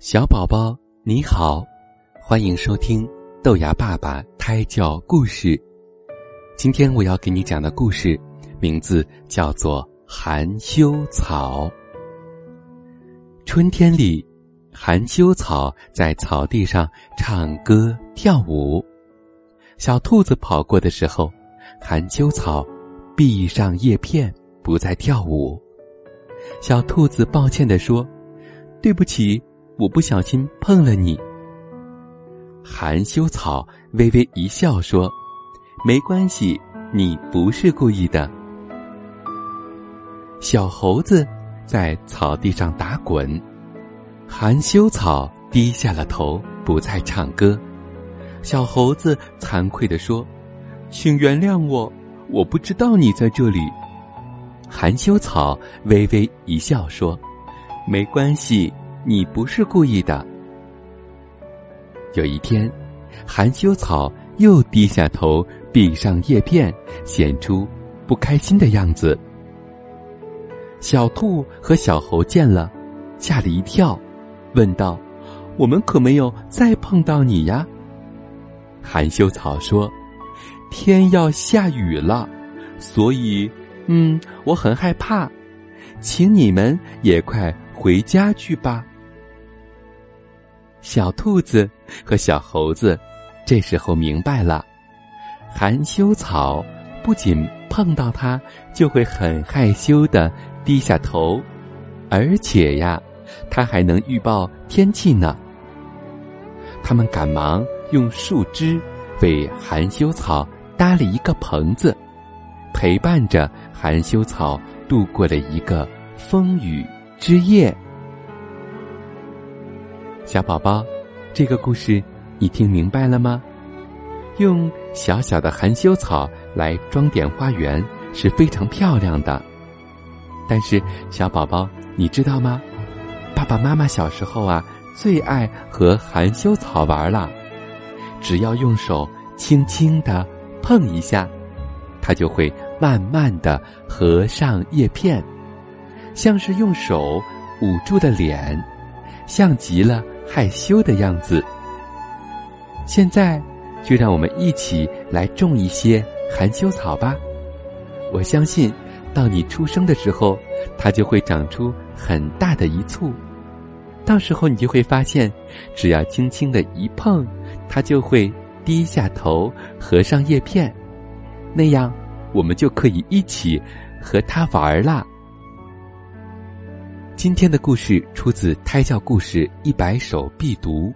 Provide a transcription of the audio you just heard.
小宝宝你好，欢迎收听豆芽爸爸胎教故事。今天我要给你讲的故事名字叫做《含羞草》。春天里，含羞草在草地上唱歌跳舞。小兔子跑过的时候，含羞草闭上叶片，不再跳舞。小兔子抱歉地说：“对不起。”我不小心碰了你。含羞草微微一笑说：“没关系，你不是故意的。”小猴子在草地上打滚，含羞草低下了头，不再唱歌。小猴子惭愧地说：“请原谅我，我不知道你在这里。”含羞草微微一笑说：“没关系。”你不是故意的。有一天，含羞草又低下头，闭上叶片，显出不开心的样子。小兔和小猴见了，吓了一跳，问道：“我们可没有再碰到你呀？”含羞草说：“天要下雨了，所以，嗯，我很害怕，请你们也快回家去吧。”小兔子和小猴子这时候明白了，含羞草不仅碰到它就会很害羞的低下头，而且呀，它还能预报天气呢。他们赶忙用树枝为含羞草搭了一个棚子，陪伴着含羞草度过了一个风雨之夜。小宝宝，这个故事你听明白了吗？用小小的含羞草来装点花园是非常漂亮的。但是，小宝宝，你知道吗？爸爸妈妈小时候啊，最爱和含羞草玩了。只要用手轻轻的碰一下，它就会慢慢的合上叶片，像是用手捂住的脸，像极了。害羞的样子。现在，就让我们一起来种一些含羞草吧。我相信，到你出生的时候，它就会长出很大的一簇。到时候，你就会发现，只要轻轻的一碰，它就会低下头，合上叶片。那样，我们就可以一起和它玩啦。今天的故事出自《胎教故事一百首必读》。